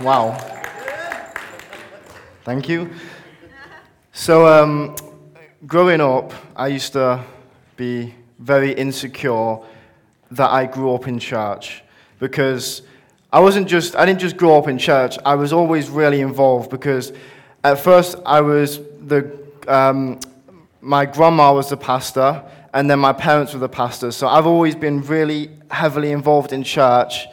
Wow. Thank you. So, um, growing up, I used to be very insecure that I grew up in church because I wasn't just, I didn't just grow up in church, I was always really involved because at first I was the, um, my grandma was the pastor and then my parents were the pastors. So I've always been really heavily involved in church,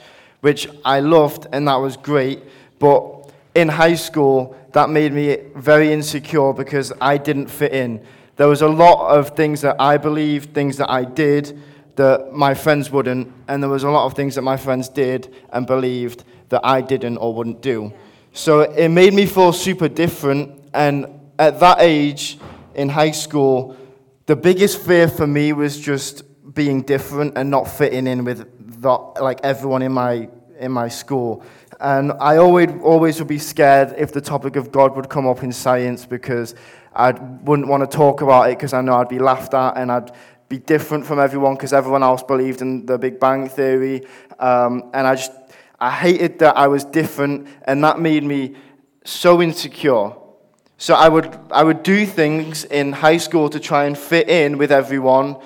which I loved and that was great. But in high school, that made me very insecure because I didn't fit in. There was a lot of things that I believed, things that I did that my friends wouldn't, and there was a lot of things that my friends did and believed that I didn't or wouldn't do. So it made me feel super different, and at that age in high school, the biggest fear for me was just being different and not fitting in with the, like everyone in my in my school. And I always, always would be scared if the topic of God would come up in science because I wouldn't want to talk about it because I know I'd be laughed at and I'd be different from everyone because everyone else believed in the Big Bang Theory. Um, and I just, I hated that I was different and that made me so insecure. So I would, I would do things in high school to try and fit in with everyone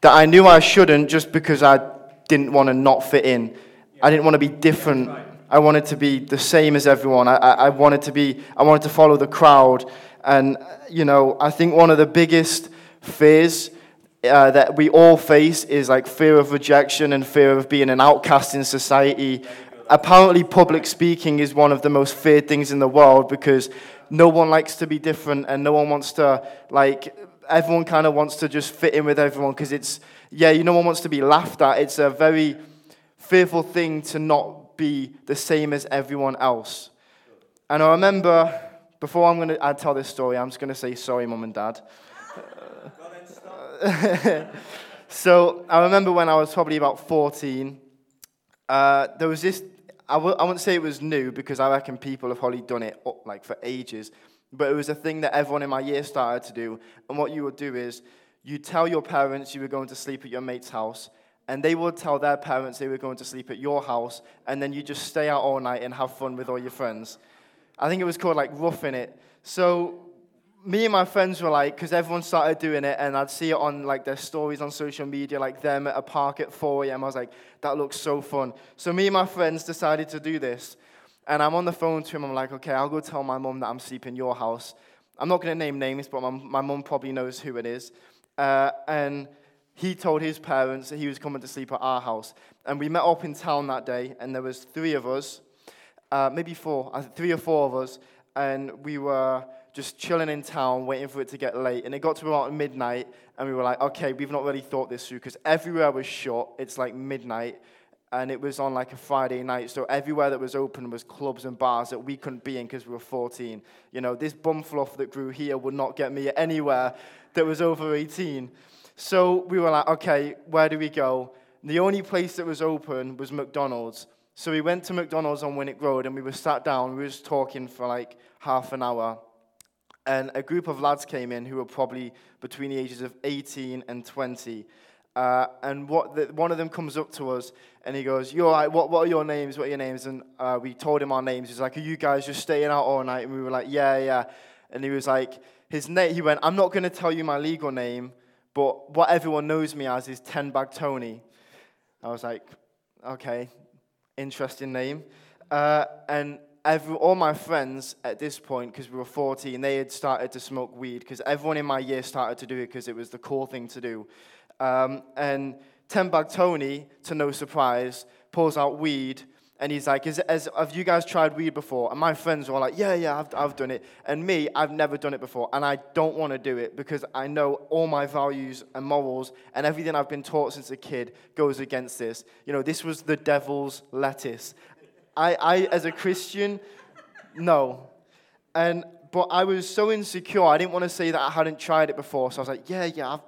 that I knew I shouldn't just because I didn't want to not fit in. I didn't want to be different. I wanted to be the same as everyone. I, I, wanted to be, I wanted to follow the crowd. And, you know, I think one of the biggest fears uh, that we all face is like fear of rejection and fear of being an outcast in society. Apparently, public speaking is one of the most feared things in the world because no one likes to be different and no one wants to, like, everyone kind of wants to just fit in with everyone because it's, yeah, you know, no one wants to be laughed at. It's a very fearful thing to not be the same as everyone else. And I remember, before I'm going to tell this story, I'm just going to say sorry, mum and dad. so I remember when I was probably about 14, uh, there was this, I w- I wouldn't say it was new because I reckon people have probably done it like for ages, but it was a thing that everyone in my year started to do. And what you would do is you tell your parents you were going to sleep at your mate's house, and they would tell their parents they were going to sleep at your house, and then you just stay out all night and have fun with all your friends. I think it was called like roughing it. So me and my friends were like, because everyone started doing it, and I'd see it on like their stories on social media, like them at a park at 4 a.m. I was like, that looks so fun. So me and my friends decided to do this, and I'm on the phone to him. I'm like, okay, I'll go tell my mum that I'm sleeping in your house. I'm not going to name names, but my mum probably knows who it is. Uh, and he told his parents that he was coming to sleep at our house. And we met up in town that day, and there was three of us, uh, maybe four, three or four of us, and we were just chilling in town, waiting for it to get late. And it got to about midnight, and we were like, okay, we've not really thought this through, because everywhere was shut. It's like midnight, and it was on like a Friday night, so everywhere that was open was clubs and bars that we couldn't be in because we were 14. You know, this bum fluff that grew here would not get me anywhere that was over 18. So we were like, okay, where do we go? The only place that was open was McDonald's. So we went to McDonald's on Winwick Road and we were sat down. We were just talking for like half an hour. And a group of lads came in who were probably between the ages of 18 and 20. Uh, and what the, one of them comes up to us and he goes, You're right, what, what are your names? What are your names? And uh, we told him our names. He's like, Are you guys just staying out all night? And we were like, Yeah, yeah. And he was like, His name, he went, I'm not going to tell you my legal name, but what everyone knows me as is Ten Bag Tony. I was like, okay, interesting name. Uh, and every, all my friends at this point, because we were 14, they had started to smoke weed, because everyone in my year started to do it because it was the cool thing to do. Um, and Ten Bag Tony, to no surprise, pulls out weed and he's like, Is, Have you guys tried weed before? And my friends were like, Yeah, yeah, I've, I've done it. And me, I've never done it before. And I don't want to do it because I know all my values and morals and everything I've been taught since a kid goes against this. You know, this was the devil's lettuce. I, I as a Christian, no. And, but I was so insecure, I didn't want to say that I hadn't tried it before. So I was like, Yeah, yeah, I've,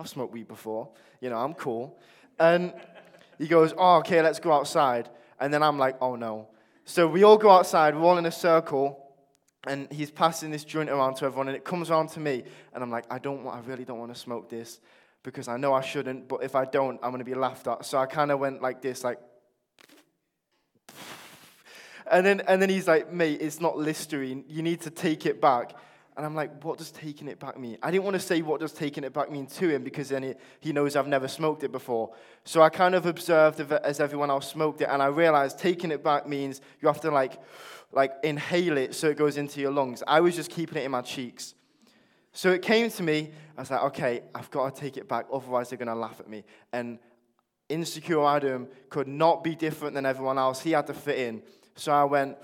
I've smoked weed before. You know, I'm cool. And he goes, Oh, okay, let's go outside. And then I'm like, oh no. So we all go outside, we're all in a circle, and he's passing this joint around to everyone, and it comes around to me, and I'm like, I don't want, I really don't want to smoke this because I know I shouldn't, but if I don't, I'm going to be laughed at. So I kind of went like this, like, And then, and then he's like, mate, it's not Listerine. You need to take it back. And I'm like, what does taking it back mean? I didn't want to say what does taking it back mean to him because then he knows I've never smoked it before. So I kind of observed as everyone else smoked it, and I realized taking it back means you have to like, like inhale it so it goes into your lungs. I was just keeping it in my cheeks. So it came to me, I was like, okay, I've got to take it back, otherwise they're going to laugh at me. And insecure Adam could not be different than everyone else. He had to fit in. So I went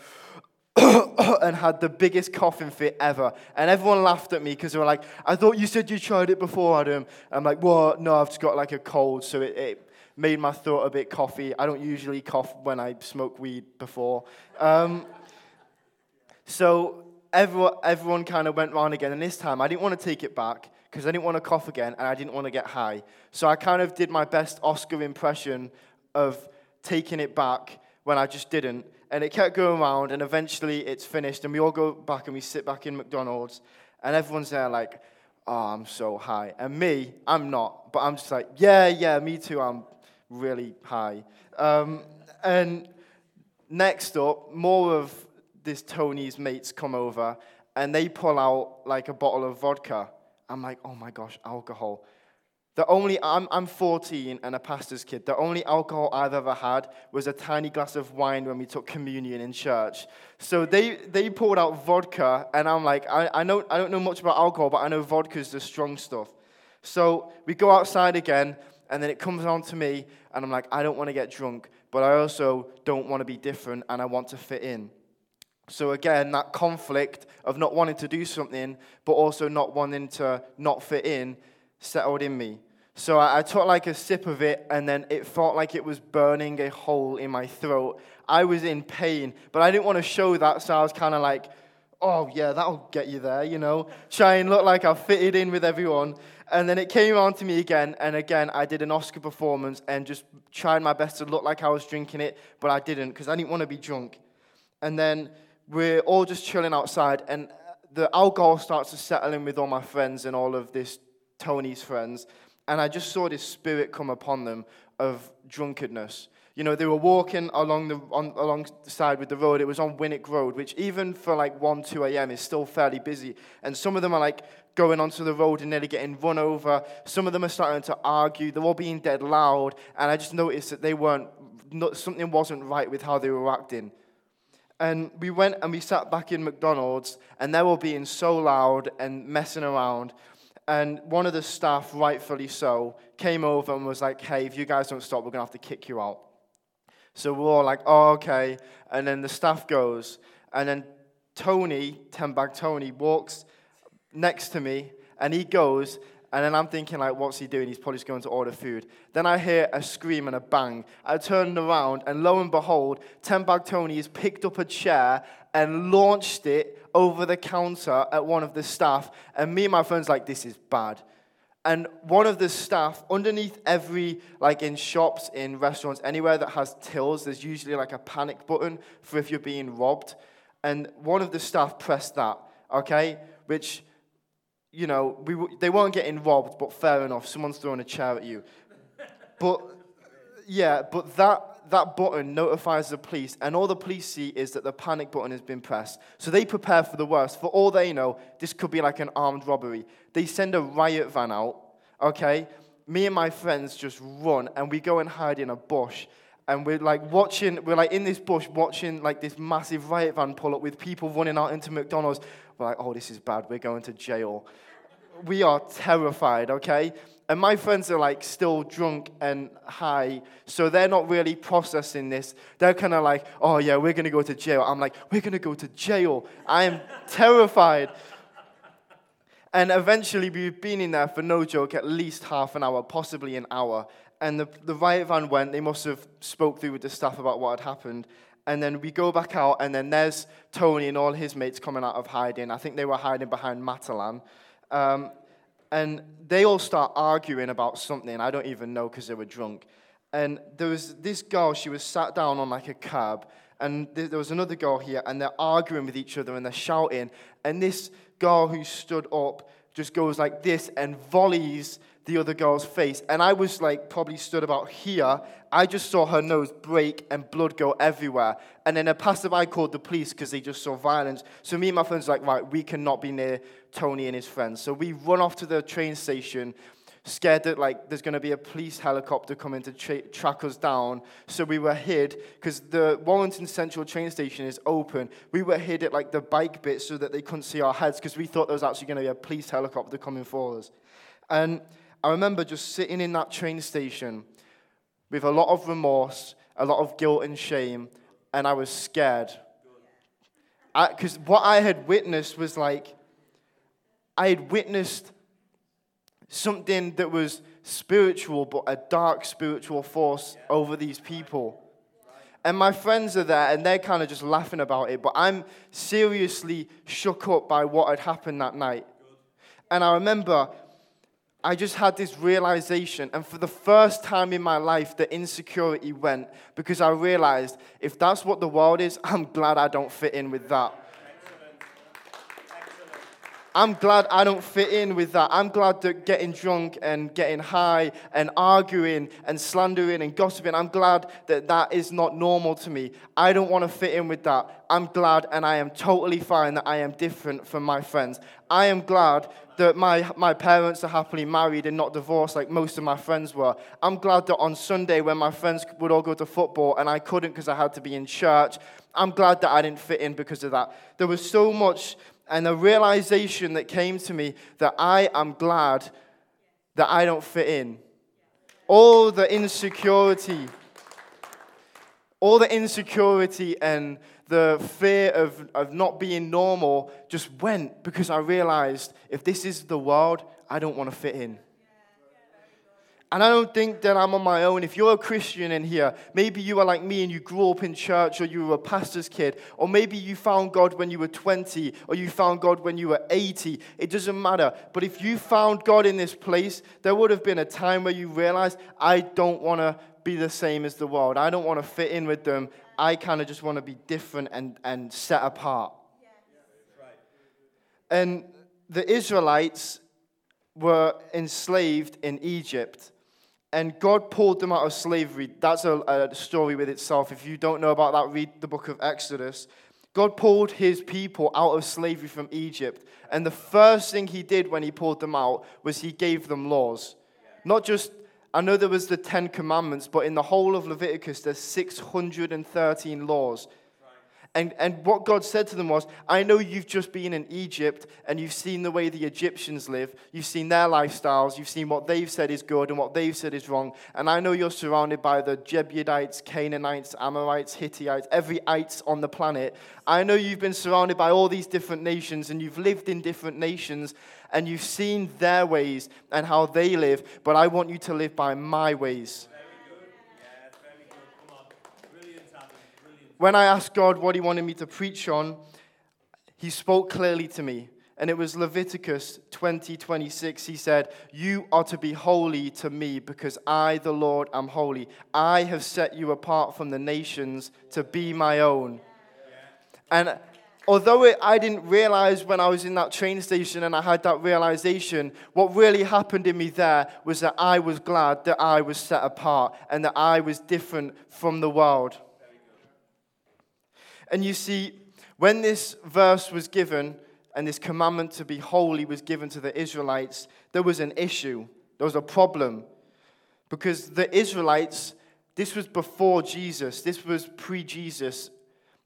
and had the biggest coughing fit ever. And everyone laughed at me because they were like, I thought you said you tried it before, Adam. I'm like, what? No, I've just got like a cold. So it, it made my throat a bit coughy. I don't usually cough when I smoke weed before. Um, so everyone, everyone kind of went round again. And this time I didn't want to take it back because I didn't want to cough again and I didn't want to get high. So I kind of did my best Oscar impression of taking it back when I just didn't. And it kept going around, and eventually it's finished, and we all go back and we sit back in McDonald's, and everyone's there like, oh, I'm so high. And me, I'm not, but I'm just like, yeah, yeah, me too, I'm really high. Um, and next up, more of this Tony's mates come over and they pull out like a bottle of vodka. I'm like, oh my gosh, alcohol. The only, I'm, I'm 14 and a pastor's kid. The only alcohol I've ever had was a tiny glass of wine when we took communion in church. So they, they pulled out vodka, and I'm like, I, I, know, I don't know much about alcohol, but I know vodka's the strong stuff. So we go outside again, and then it comes on to me, and I'm like, I don't want to get drunk, but I also don't want to be different, and I want to fit in. So again, that conflict of not wanting to do something, but also not wanting to not fit in, settled in me. So I, I, took like a sip of it, and then it felt like it was burning a hole in my throat. I was in pain, but I didn't want to show that, so I was kind of like, oh, yeah, that'll get you there, you know? Try and look like I fitted in with everyone. And then it came on to me again, and again, I did an Oscar performance and just tried my best to look like I was drinking it, but I didn't because I didn't want to be drunk. And then we're all just chilling outside, and the alcohol starts to settle in with all my friends and all of this Tony's friends. And I just saw this spirit come upon them of drunkenness. You know, they were walking along the on, alongside with the road. It was on Winwick Road, which even for like 1, 2 a.m. is still fairly busy. And some of them are like going onto the road and nearly getting run over. Some of them are starting to argue. They're all being dead loud. And I just noticed that they weren't, something wasn't right with how they were acting. And we went and we sat back in McDonald's, and they were being so loud and messing around. And one of the staff, rightfully so, came over and was like, hey, if you guys don't stop, we're going to have to kick you out. So we're all like, oh, okay. And then the staff goes, and then Tony, Ten Bag Tony, walks next to me, and he goes and then I'm thinking, like, what's he doing? He's probably just going to order food. Then I hear a scream and a bang. I turn around, and lo and behold, Ten Bag Tony has picked up a chair and launched it over the counter at one of the staff. And me and my friends, like, this is bad. And one of the staff, underneath every, like in shops, in restaurants, anywhere that has tills, there's usually like a panic button for if you're being robbed. And one of the staff pressed that, okay? Which you know, we, they weren't getting robbed, but fair enough. Someone's throwing a chair at you. But, yeah, but that, that button notifies the police, and all the police see is that the panic button has been pressed. So they prepare for the worst. For all they know, this could be like an armed robbery. They send a riot van out, okay? Me and my friends just run, and we go and hide in a bush and we're like watching, we're like in this bush watching like this massive riot van pull up with people running out into McDonald's. We're like, oh, this is bad. We're going to jail. We are terrified, okay? And my friends are like still drunk and high, so they're not really processing this. They're kind of like, oh, yeah, we're to go to jail. I'm like, we're to go to jail. I am terrified. And eventually, we've been in there for no joke, at least half an hour, possibly an hour and the, the riot van went. They must have spoke through with the staff about what had happened. And then we go back out, and then there's Tony and all his mates coming out of hiding. I think they were hiding behind Matalan. Um, and they all start arguing about something. I don't even know because they were drunk. And there was this girl, she was sat down on like a cab, and there was another girl here, and they're arguing with each other and they're shouting. And this girl who stood up just goes like this and volleys the other girl's face. And I was like, probably stood about here. I just saw her nose break and blood go everywhere. And then a passerby called the police because they just saw violence. So me and my friends were like, right, we cannot be near Tony and his friends. So we run off to the train station scared that like there's going to be a police helicopter coming to tra- track us down. So we were hid because the Warrington Central train station is open. We were hid at like the bike bit so that they couldn't see our heads because we thought there was actually going to be a police helicopter coming for us. And I remember just sitting in that train station with a lot of remorse, a lot of guilt and shame, and I was scared. Because what I had witnessed was like, I had witnessed something that was spiritual, but a dark spiritual force over these people. And my friends are there and they're kind of just laughing about it, but I'm seriously shook up by what had happened that night. And I remember I just had this realization, and for the first time in my life, the insecurity went because I realized if that's what the world is, I'm glad I don't fit in with that. I'm glad I don't fit in with that. I'm glad that getting drunk and getting high and arguing and slandering and gossiping, I'm glad that that is not normal to me. I don't want to fit in with that. I'm glad and I am totally fine that I am different from my friends. I am glad that my, my parents are happily married and not divorced like most of my friends were. I'm glad that on Sunday, when my friends would all go to football and I couldn't because I had to be in church, I'm glad that I didn't fit in because of that. There was so much and the realization that came to me that I am glad that I don't fit in. All the insecurity, all the insecurity and the fear of, of not being normal just went because I realized if this is the world, I don't want to fit in. And I don't think that I'm on my own. If you're a Christian in here, maybe you are like me and you grew up in church or you were a pastor's kid, or maybe you found God when you were 20 or you found God when you were 80. It doesn't matter. But if you found God in this place, there would have been a time where you realized, I don't want to be the same as the world. I don't want to fit in with them. I kind of just want to be different and, and set apart. And the Israelites were enslaved in Egypt and God pulled them out of slavery. That's a, a, story with itself. If you don't know about that, read the book of Exodus. God pulled his people out of slavery from Egypt. And the first thing he did when he pulled them out was he gave them laws. Not just, I know there was the Ten Commandments, but in the whole of Leviticus, there's 613 laws. And, and what God said to them was, I know you've just been in Egypt and you've seen the way the Egyptians live. You've seen their lifestyles. You've seen what they've said is good and what they've said is wrong. And I know you're surrounded by the Jebusites, Canaanites, Amorites, Hittites, every ites on the planet. I know you've been surrounded by all these different nations and you've lived in different nations and you've seen their ways and how they live. But I want you to live by my ways. When I asked God what He wanted me to preach on, He spoke clearly to me. And it was Leviticus 20 26. He said, You are to be holy to me because I, the Lord, am holy. I have set you apart from the nations to be my own. And although it, I didn't realize when I was in that train station and I had that realization, what really happened in me there was that I was glad that I was set apart and that I was different from the world. And you see, when this verse was given and this commandment to be holy was given to the Israelites, there was an issue, there was a problem. Because the Israelites, this was before Jesus, this was pre Jesus,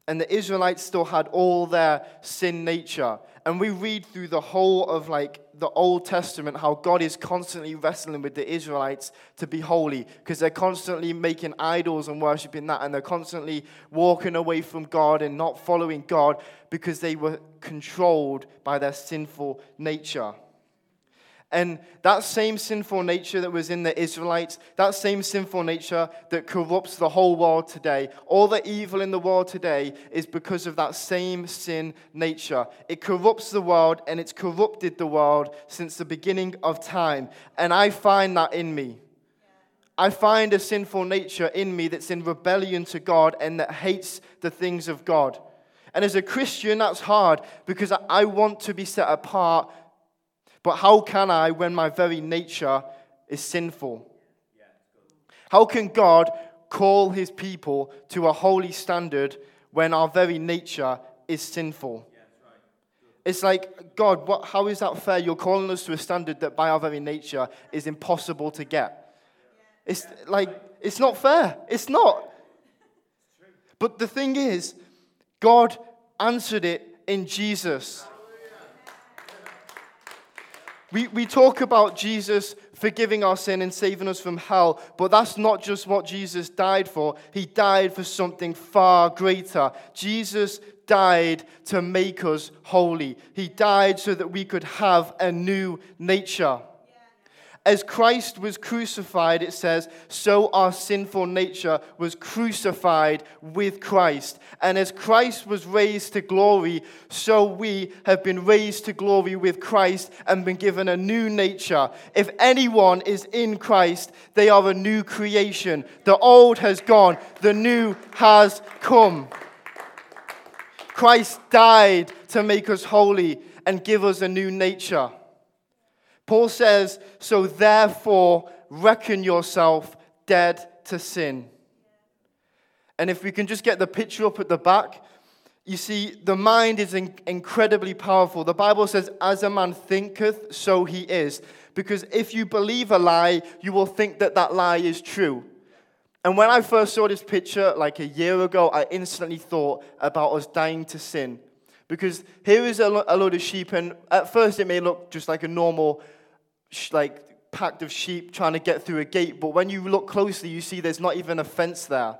and the Israelites still had all their sin nature. And we read through the whole of like the Old Testament how God is constantly wrestling with the Israelites to be holy because they're constantly making idols and worshiping that and they're constantly walking away from God and not following God because they were controlled by their sinful nature. And that same sinful nature that was in the Israelites, that same sinful nature that corrupts the whole world today, all the evil in the world today is because of that same sin nature. It corrupts the world and it's corrupted the world since the beginning of time. And I find that in me. I find a sinful nature in me that's in rebellion to God and that hates the things of God. And as a Christian, that's hard because I want to be set apart but how can I, when my very nature is sinful? How can God call his people to a holy standard when our very nature is sinful? It's like, God, what, how is that fair? You're calling us to a standard that by our very nature is impossible to get. It's like, it's not fair. It's not. But the thing is, God answered it in Jesus. We, we talk about Jesus forgiving our sin and saving us from hell, but that's not just what Jesus died for. He died for something far greater. Jesus died to make us holy, He died so that we could have a new nature. As Christ was crucified, it says, so our sinful nature was crucified with Christ. And as Christ was raised to glory, so we have been raised to glory with Christ and been given a new nature. If anyone is in Christ, they are a new creation. The old has gone, the new has come. Christ died to make us holy and give us a new nature. Paul says, So therefore, reckon yourself dead to sin. And if we can just get the picture up at the back, you see, the mind is in- incredibly powerful. The Bible says, As a man thinketh, so he is. Because if you believe a lie, you will think that that lie is true. And when I first saw this picture, like a year ago, I instantly thought about us dying to sin. Because here is a, lo- a load of sheep, and at first it may look just like a normal like packed of sheep trying to get through a gate, but when you look closely, you see there's not even a fence there.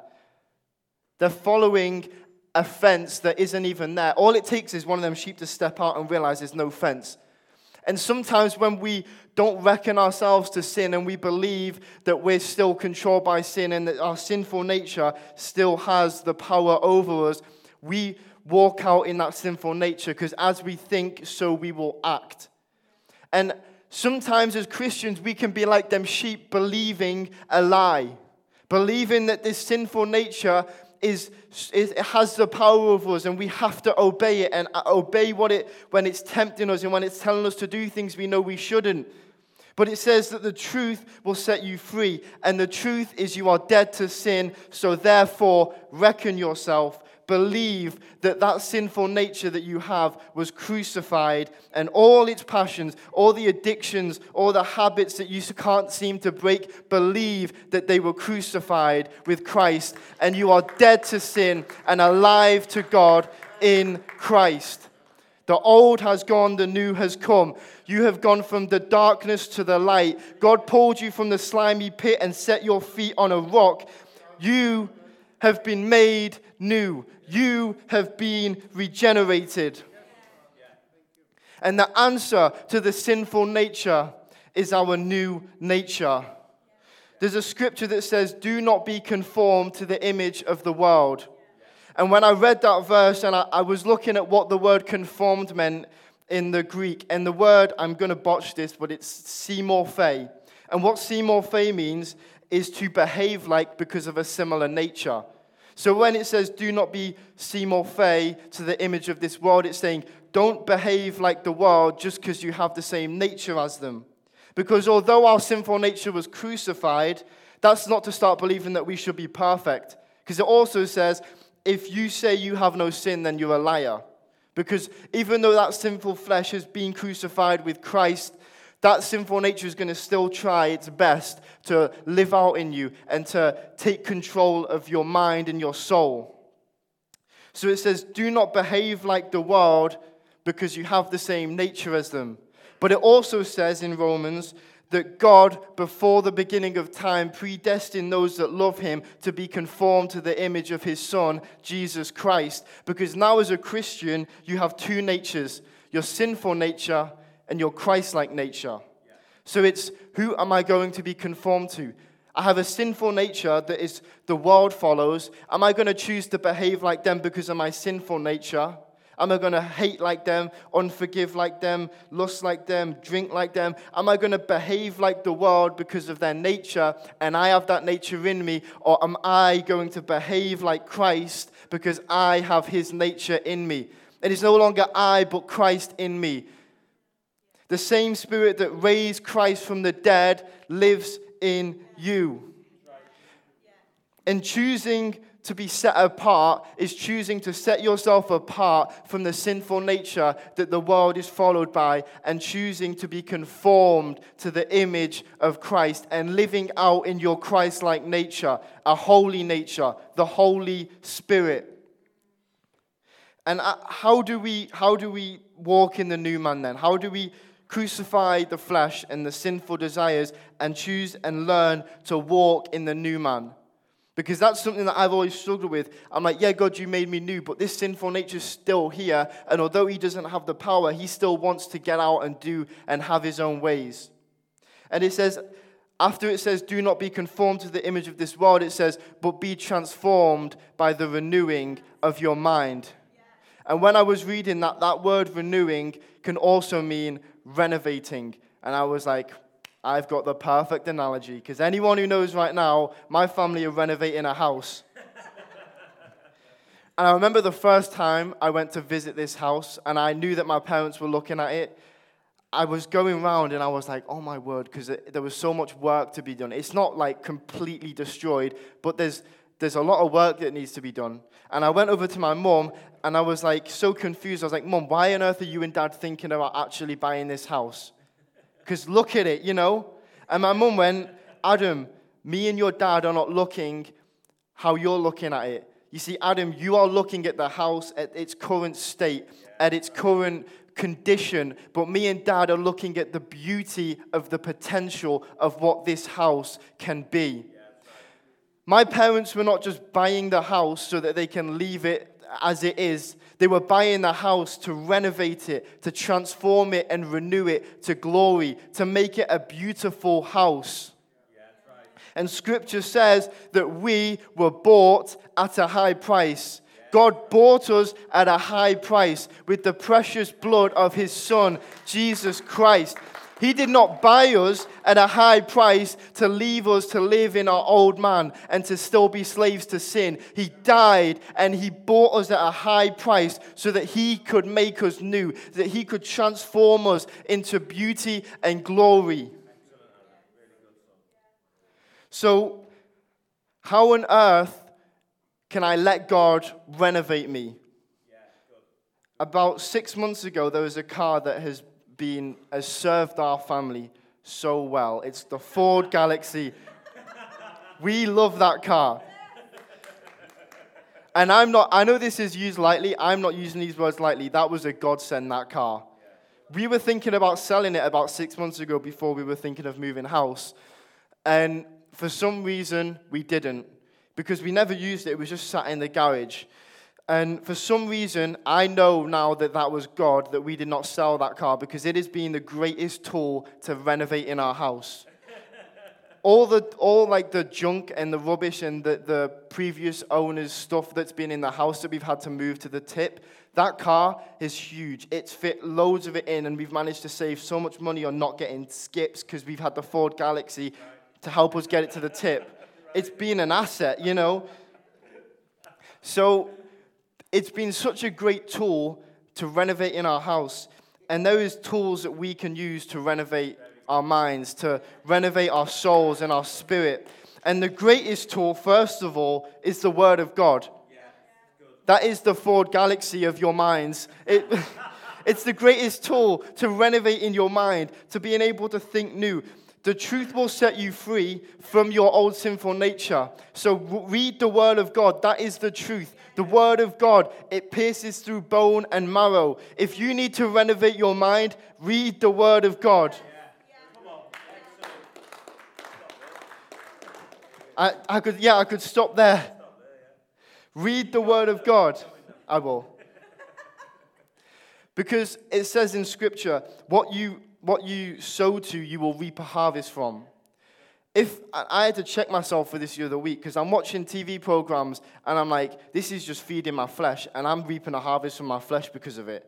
They're following a fence that isn't even there. All it takes is one of them sheep to step out and realize there's no fence. And sometimes when we don't reckon ourselves to sin and we believe that we're still controlled by sin and that our sinful nature still has the power over us, we walk out in that sinful nature because as we think, so we will act. And sometimes as Christians, we can be like them sheep believing a lie, believing that this sinful nature is, is, it has the power over us and we have to obey it and obey what it when it's tempting us and when it's telling us to do things we know we shouldn't. But it says that the truth will set you free, and the truth is you are dead to sin, so therefore reckon yourself believe that that sinful nature that you have was crucified and all its passions, all the addictions, all the habits that you can't seem to break, believe that they were crucified with Christ and you are dead to sin and alive to God in Christ. The old has gone, the new has come. You have gone from the darkness to the light. God pulled you from the slimy pit and set your feet on a rock. You have been made new. You have been regenerated. And the answer to the sinful nature is our new nature. There's a scripture that says, Do not be conformed to the image of the world. And when I read that verse and I, I was looking at what the word conformed meant in the Greek, and the word, I'm going to botch this, but it's simorphe. And what simorphe means is to behave like because of a similar nature. So when it says, do not be simorphe to the image of this world, it's saying, don't behave like the world just because you have the same nature as them. Because although our sinful nature was crucified, that's not to start believing that we should be perfect. Because it also says, if you say you have no sin, then you're a liar. Because even though that sinful flesh has been crucified with Christ, that sinful nature is going to still try its best to live out in you and to take control of your mind and your soul. So it says, Do not behave like the world because you have the same nature as them. But it also says in Romans that God, before the beginning of time, predestined those that love him to be conformed to the image of his Son, Jesus Christ. Because now, as a Christian, you have two natures your sinful nature and your Christ like nature. So it's who am I going to be conformed to? I have a sinful nature that is the world follows. Am I going to choose to behave like them because of my sinful nature? Am I going to hate like them, unforgive like them, lust like them, drink like them? Am I going to behave like the world because of their nature and I have that nature in me? Or am I going to behave like Christ because I have his nature in me? It is no longer I, but Christ in me. The same Spirit that raised Christ from the dead lives in you. And choosing to be set apart is choosing to set yourself apart from the sinful nature that the world is followed by and choosing to be conformed to the image of Christ and living out in your Christ like nature, a holy nature, the Holy Spirit. And uh, how do we how do we walk in the new man then? How do we crucify the flesh and the sinful desires and choose and learn to walk in the new man? Because that's something that I've always struggled with. I'm like, yeah, God, you made me new, but this sinful nature's still here. And although he doesn't have the power, he still wants to get out and do and have his own ways. And it says, after it says, do not be conformed to the image of this world, it says, but be transformed by the renewing of your mind. And when I was reading that, that word renewing can also mean renovating. And I was like, I've got the perfect analogy because anyone who knows right now, my family are renovating a house. and I remember the first time I went to visit this house and I knew that my parents were looking at it. I was going around and I was like, oh my word, because there was so much work to be done. It's not like completely destroyed, but there's, there's a lot of work that needs to be done. And I went over to my mom and I was like so confused. I was like, Mom, why on earth are you and dad thinking about actually buying this house? Because look at it, you know? And my mum went, Adam, me and your dad are not looking how you're looking at it. You see, Adam, you are looking at the house at its current state, at its current condition, but me and dad are looking at the beauty of the potential of what this house can be. My parents were not just buying the house so that they can leave it as it is. They were buying the house to renovate it, to transform it and renew it to glory, to make it a beautiful house. And scripture says that we were bought at a high price. God bought us at a high price with the precious blood of his son, Jesus Christ. He did not buy us at a high price to leave us to live in our old man and to still be slaves to sin. He died and he bought us at a high price so that he could make us new, that he could transform us into beauty and glory. So, how on earth can I let God renovate me? About six months ago, there was a car that has been has served our family so well. It's the Ford Galaxy. We love that car. And I'm not, I know this is used lightly. I'm not using these words lightly. That was a godsend, that car. We were thinking about selling it about six months ago before we were thinking of moving house. And for some reason, we didn't because we never used it. It was just sat in the garage. And for some reason, I know now that that was God, that we did not sell that car because it has been the greatest tool to renovate in our house. all the all like the junk and the rubbish and the, the previous owner's stuff that's been in the house that we've had to move to the tip that car is huge. It's fit loads of it in and we've managed to save so much money on not getting skips because we've had the ford Galaxy to help us get it to the tip. It's been an asset you know? So it's been such a great tool to renovate in our house. And those tools that we can use to renovate our minds, to renovate our souls and our spirit. And the greatest tool, first of all, is the Word of God. That is the Ford Galaxy of your minds. It, it's the greatest tool to renovate in your mind, to being able to think new. The truth will set you free from your old sinful nature. So read the Word of God. That is the truth. The Word of God, it pierces through bone and marrow. If you need to renovate your mind, read the Word of God. I, I could, yeah, I could stop there. Read the Word of God. I will. Because it says in Scripture, what you what you sow to, you will reap a harvest from. If I had to check myself for this the other week because I'm watching TV programs and I'm like, this is just feeding my flesh and I'm reaping a harvest from my flesh because of it.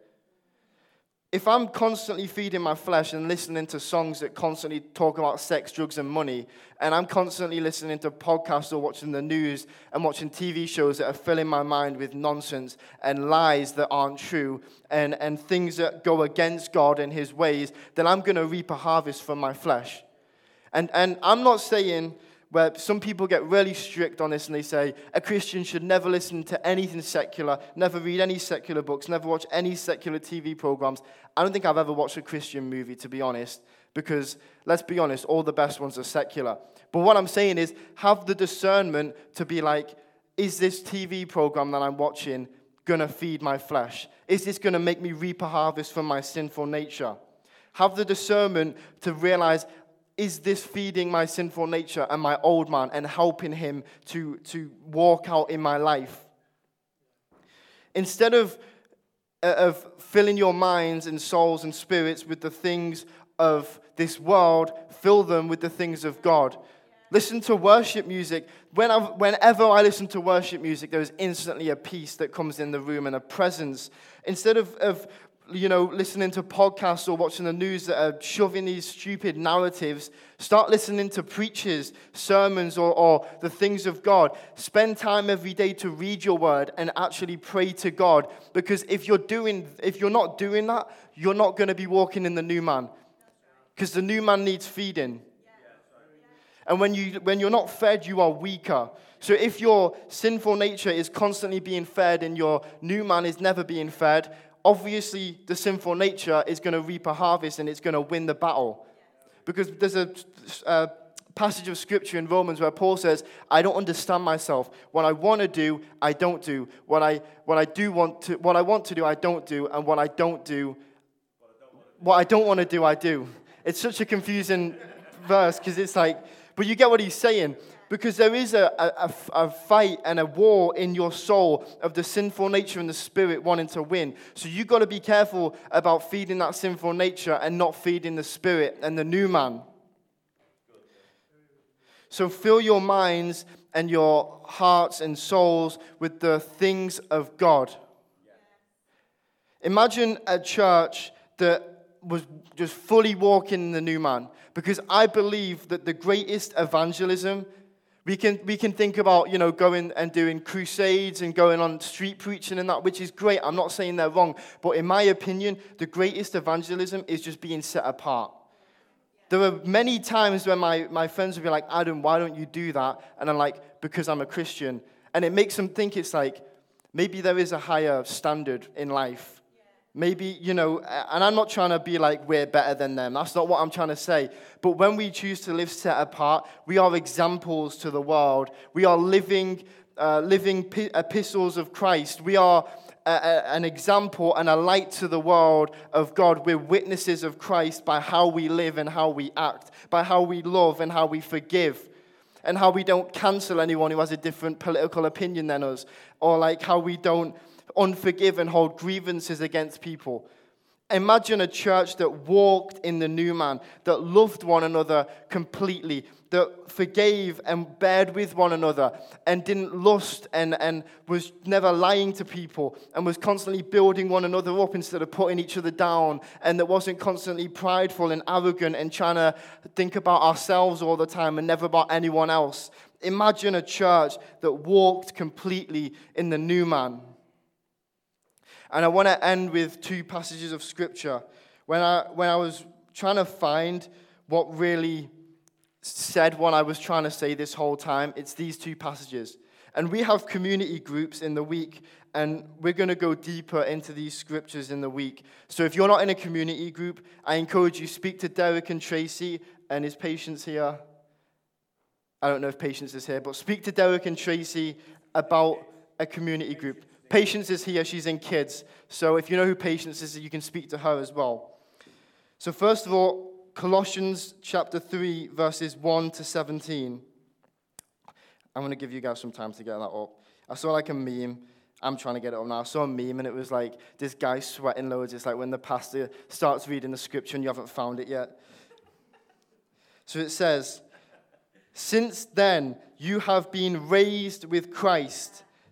if I'm constantly feeding my flesh and listening to songs that constantly talk about sex, drugs, and money, and I'm constantly listening to podcasts or watching the news and watching TV shows that are filling my mind with nonsense and lies that aren't true and, and things that go against God and His ways, then I'm going to reap a harvest from my flesh. And, and I'm not saying where some people get really strict on this and they say a Christian should never listen to anything secular, never read any secular books, never watch any secular TV programs. I don't think I've ever watched a Christian movie, to be honest, because let's be honest, all the best ones are secular. But what I'm saying is have the discernment to be like, is this TV program that I'm watching going to feed my flesh? Is this going to make me reap a harvest from my sinful nature? Have the discernment to realize is this feeding my sinful nature and my old man and helping him to, to walk out in my life? Instead of, uh, of filling your minds and souls and spirits with the things of this world, fill them with the things of God. Listen to worship music. When I, whenever I listen to worship music, there is instantly a peace that comes in the room and a presence. Instead of, of you know, listening to podcasts or watching the news that are shoving these stupid narratives. Start listening to preachers, sermons, or, or the things of God. Spend time every day to read your word and actually pray to God. Because if you're doing, if you're not doing that, you're not going to be walking in the new man. Because the new man needs feeding. And when, you, when you're not fed, you are weaker. So if your sinful nature is constantly being fed and your new man is never being fed, obviously the sinful nature is going to reap a harvest and it's going to win the battle. Because there's a, a, passage of scripture in Romans where Paul says, I don't understand myself. What I want to do, I don't do. What I, what I do want to, what I want to do, I don't do. And what I don't do, what I don't want to do, I do. It's such a confusing verse because it's like, but you get what he's saying because there is a, a, a, fight and a war in your soul of the sinful nature and the spirit wanting to win. So you've got to be careful about feeding that sinful nature and not feeding the spirit and the new man. So fill your minds and your hearts and souls with the things of God. Imagine a church that was just fully walking in the new man. Because I believe that the greatest evangelism we can, we can think about, you know, going and doing crusades and going on street preaching and that, which is great. I'm not saying they're wrong. But in my opinion, the greatest evangelism is just being set apart. There are many times when my, my friends will be like, Adam, why don't you do that? And I'm like, because I'm a Christian. And it makes them think it's like, maybe there is a higher standard in life. Maybe, you know, and I'm not trying to be like we're better than them. That's not what I'm trying to say. But when we choose to live set apart, we are examples to the world. We are living, uh, living epistles of Christ. We are a, a, an example and a light to the world of God. We're witnesses of Christ by how we live and how we act, by how we love and how we forgive and how we don't cancel anyone who has a different political opinion than us, or like how we don't unforgive and hold grievances against people. Imagine a church that walked in the new man, that loved one another completely, that forgave and bared with one another, and didn't lust and, and was never lying to people, and was constantly building one another up instead of putting each other down, and that wasn't constantly prideful and arrogant and trying to think about ourselves all the time and never about anyone else. Imagine a church that walked completely in the new man. And I want to end with two passages of scripture. When I, when I was trying to find what really said what I was trying to say this whole time, it's these two passages. And we have community groups in the week, and we're going to go deeper into these scriptures in the week. So if you're not in a community group, I encourage you speak to Derek and Tracy and his patients here. I don't know if patience is here, but speak to Derek and Tracy about a community group. Patience is here, she's in kids. So if you know who Patience is, you can speak to her as well. So, first of all, Colossians chapter 3, verses 1 to 17. I'm going to give you guys some time to get that up. I saw like a meme. I'm trying to get it up now. I saw a meme and it was like this guy sweating loads. It's like when the pastor starts reading the scripture and you haven't found it yet. So it says, Since then you have been raised with Christ.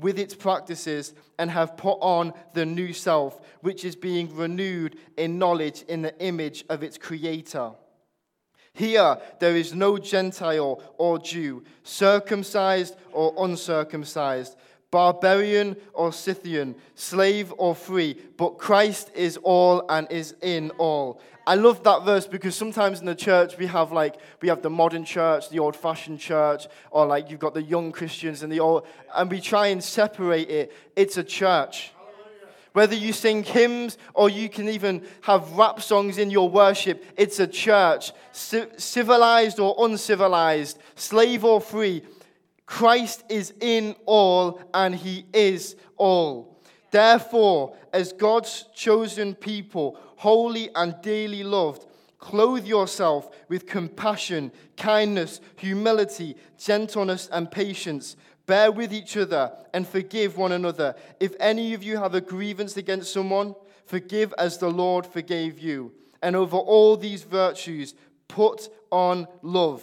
with its practices and have put on the new self, which is being renewed in knowledge in the image of its creator. Here there is no Gentile or Jew, circumcised or uncircumcised, barbarian or Scythian, slave or free, but Christ is all and is in all. I love that verse because sometimes in the church we have like we have the modern church, the old-fashioned church, or like you've got the young Christians and the old, and we try and separate it. It's a church. Whether you sing hymns or you can even have rap songs in your worship, it's a church. civilized or uncivilized, slave or free, Christ is in all and he is all. Therefore, as God's chosen people, holy and dearly loved, clothe yourself with compassion, kindness, humility, gentleness, and patience. Bear with each other and forgive one another. If any of you have a grievance against someone, forgive as the Lord forgave you. And over all these virtues, put on love,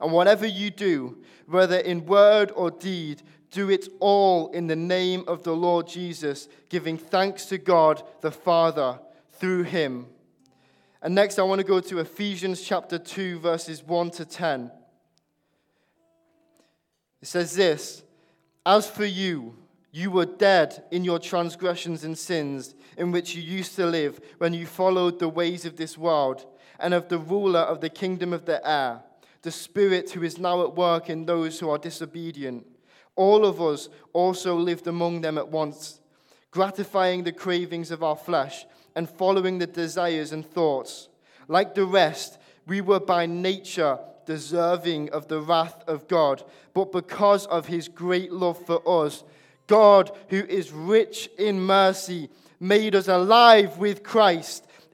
And whatever you do, whether in word or deed, do it all in the name of the Lord Jesus, giving thanks to God the Father through him. And next, I want to go to Ephesians chapter 2, verses 1 to 10. It says this As for you, you were dead in your transgressions and sins, in which you used to live when you followed the ways of this world and of the ruler of the kingdom of the air, the Spirit who is now at work in those who are disobedient. All of us also lived among them at once, gratifying the cravings of our flesh and following the desires and thoughts. Like the rest, we were by nature deserving of the wrath of God, but because of his great love for us, God, who is rich in mercy, made us alive with Christ.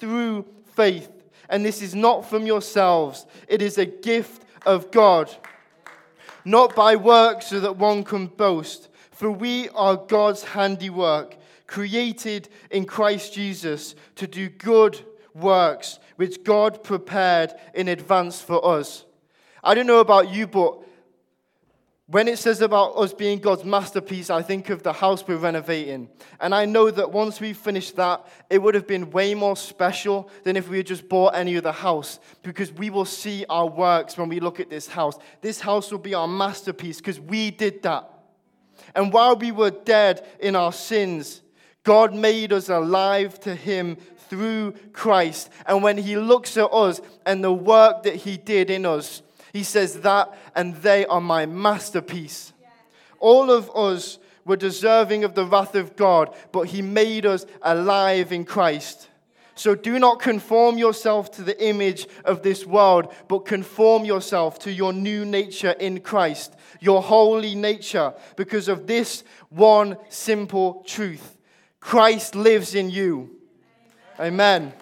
through faith. And this is not from yourselves, it is a gift of God, not by works so that one can boast. For we are God's handiwork created in Christ Jesus to do good works which God prepared in advance for us. I don't know about you, but when it says about us being God's masterpiece, I think of the house we're renovating. And I know that once we finish that, it would have been way more special than if we had just bought any other house because we will see our works when we look at this house. This house will be our masterpiece because we did that. And while we were dead in our sins, God made us alive to Him through Christ. And when He looks at us and the work that He did in us, He says, That and they are my masterpiece. All of us were deserving of the wrath of God, but He made us alive in Christ. So do not conform yourself to the image of this world, but conform yourself to your new nature in Christ, your holy nature, because of this one simple truth Christ lives in you. Amen. Amen.